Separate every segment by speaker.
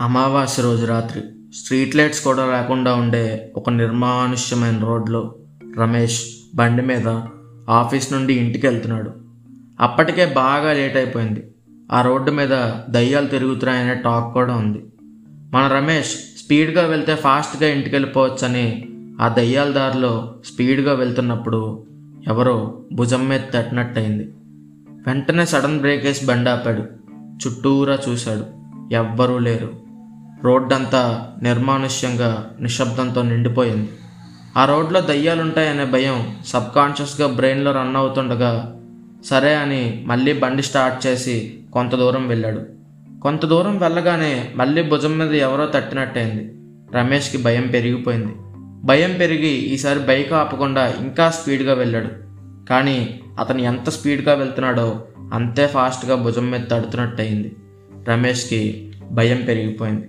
Speaker 1: అమావాస్య రోజు రాత్రి స్ట్రీట్ లైట్స్ కూడా లేకుండా ఉండే ఒక నిర్మానుష్యమైన రోడ్లో రమేష్ బండి మీద ఆఫీస్ నుండి ఇంటికి వెళ్తున్నాడు అప్పటికే బాగా లేట్ అయిపోయింది. ఆ రోడ్డు మీద దయ్యాలు తిరుగుతున్నాయనే టాక్ కూడా ఉంది. మన రమేష్ స్పీడ్గా వెళ్తే ఫాస్ట్గా ఇంటికి వెళ్ళిపోవచ్చని ఆ దయ్యాల దారిలో స్పీడ్గా వెళ్తున్నప్పుడు ఎవరో భుజం మీద తట్టినట్టయింది. వెంటనే సడన్ బ్రేక్ వేసి బండి ఆపాడు. చుట్టూరా చూశాడు. ఎవ్వరూ లేరు. రోడ్డంతా నిర్మానుష్యంగా నిశ్శబ్దంతో నిండిపోయింది. ఆ రోడ్లో దయ్యాలుంటాయనే భయం సబ్కాన్షియస్గా బ్రెయిన్లో రన్ అవుతుండగా సరే అని మళ్ళీ బండి స్టార్ట్ చేసి కొంత దూరం వెళ్ళాడు. కొంత దూరం వెళ్ళగానే మళ్ళీ భుజం మీద ఎవరో తట్టినట్టయింది. రమేష్కి భయం పెరిగిపోయింది. భయం పెరిగి ఈసారి బైక్ ఆపకుండా ఇంకా స్పీడ్గా వెళ్ళాడు. కానీ అతను ఎంత స్పీడ్గా వెళ్తున్నాడో అంతే ఫాస్ట్గా భుజం మీద తడుతున్నట్టయింది. రమేష్కి భయం పెరిగిపోయింది.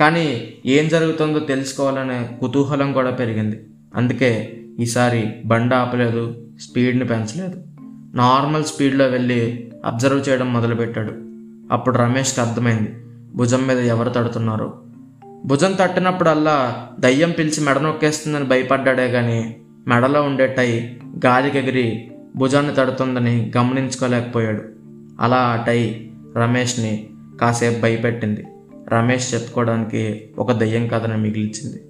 Speaker 1: కానీ ఏం జరుగుతుందో తెలుసుకోవాలనే కుతూహలం కూడా పెరిగింది. అందుకే ఈసారి బండి ఆపలేదు స్పీడ్ని పెంచలేదు. నార్మల్ స్పీడ్లో వెళ్ళి అబ్జర్వ్ చేయడం మొదలుపెట్టాడు. అప్పుడు రమేష్కి అర్థమైంది భుజం మీద ఎవరు తడుతున్నారో? భుజం తట్టినప్పుడల్లా దయ్యం పిలిచి మెడ నొక్కేస్తుందని భయపడ్డాడే కానీ మెడలో ఉండే టై గాలికెగిరి భుజాన్ని తడుతుందని గమనించుకోలేకపోయాడు. అలా ఆ టై రమేష్ని కాసేపు భయపెట్టింది. రమేష్ చెప్పుకోవడానికి ఒక దయ్యం కథను మిగిల్చింది.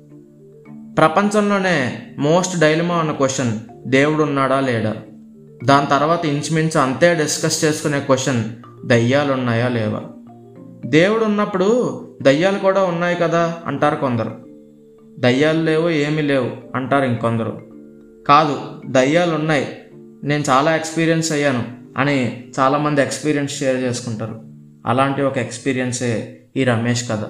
Speaker 1: ప్రపంచంలోనే మోస్ట్ డైలమా ఉన్న క్వశ్చన్ దేవుడు ఉన్నాడా లేడా? దాని తర్వాత ఇంచుమించు అంతే డిస్కస్ చేసుకునే క్వశ్చన్ దయ్యాలు ఉన్నాయా లేవా? దేవుడు ఉన్నప్పుడు దయ్యాలు కూడా ఉన్నాయి కదా అంటారు కొందరు. దయ్యాలు లేవు ఏమీ లేవు అంటారు ఇంకొందరు. కాదు దయ్యాలు ఉన్నాయి. నేను చాలా ఎక్స్పీరియన్స్ అయ్యాను అని చాలామంది ఎక్స్పీరియన్స్ షేర్ చేసుకుంటారు. అలాంటి ఒక ఎక్స్పీరియన్సే ఈ రమేష్ కథ.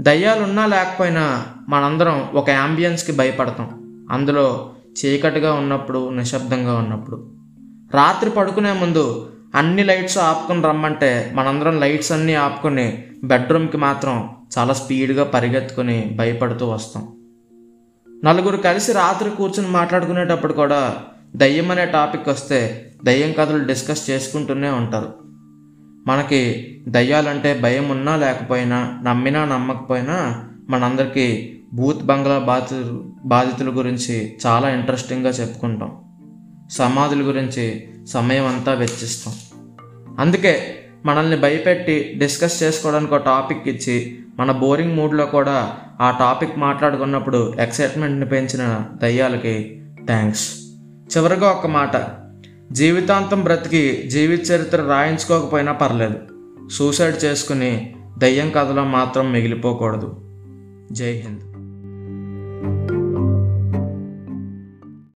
Speaker 1: దయ్యాలున్నా లేకపోయినా మనందరం ఒక యాంబియన్స్కి భయపడతాం. అందులో చీకటిగా ఉన్నప్పుడు నిశ్శబ్దంగా ఉన్నప్పుడు. రాత్రి పడుకునే ముందు అన్ని లైట్స్ ఆపుకొని రమ్మంటే మనందరం లైట్స్ అన్నీ ఆపుకొని బెడ్రూమ్కి మాత్రం చాలా స్పీడ్గా పరిగెత్తుకొని భయపడుతూ వస్తాం. నలుగురు కలిసి రాత్రి కూర్చుని మాట్లాడుకునేటప్పుడు కూడా దయ్యం అనే టాపిక్ వస్తే దయ్యం కథలు డిస్కస్ చేసుకుంటూనే ఉంటారు. మనకి దయ్యాలంటే భయం ఉన్నా లేకపోయినా నమ్మినా నమ్మకపోయినా మనందరికీ భూత్ బంగ్లా బాధితులు బాధితుల గురించి చాలా ఇంట్రెస్టింగ్గా చెప్పుకుంటాం. సమాధుల గురించి సమయం అంతా వెచ్చిస్తాం. అందుకే మనల్ని భయపెట్టి డిస్కస్ చేసుకోవడానికి ఒక టాపిక్ ఇచ్చి మన బోరింగ్ మూడ్లో కూడా ఆ టాపిక్ మాట్లాడుకున్నప్పుడు ఎక్సైట్మెంట్ని పెంచిన దయ్యాలకి థ్యాంక్స్ చివరిగా ఒక మాట. జీవితాంతం బ్రతికి జీవిత చరిత్ర రాయించుకోకపోయినా పర్లేదు. సూసైడ్ చేసుకుని దయ్యం కథలో మాత్రం మిగిలిపోకూడదు. జై హింద్.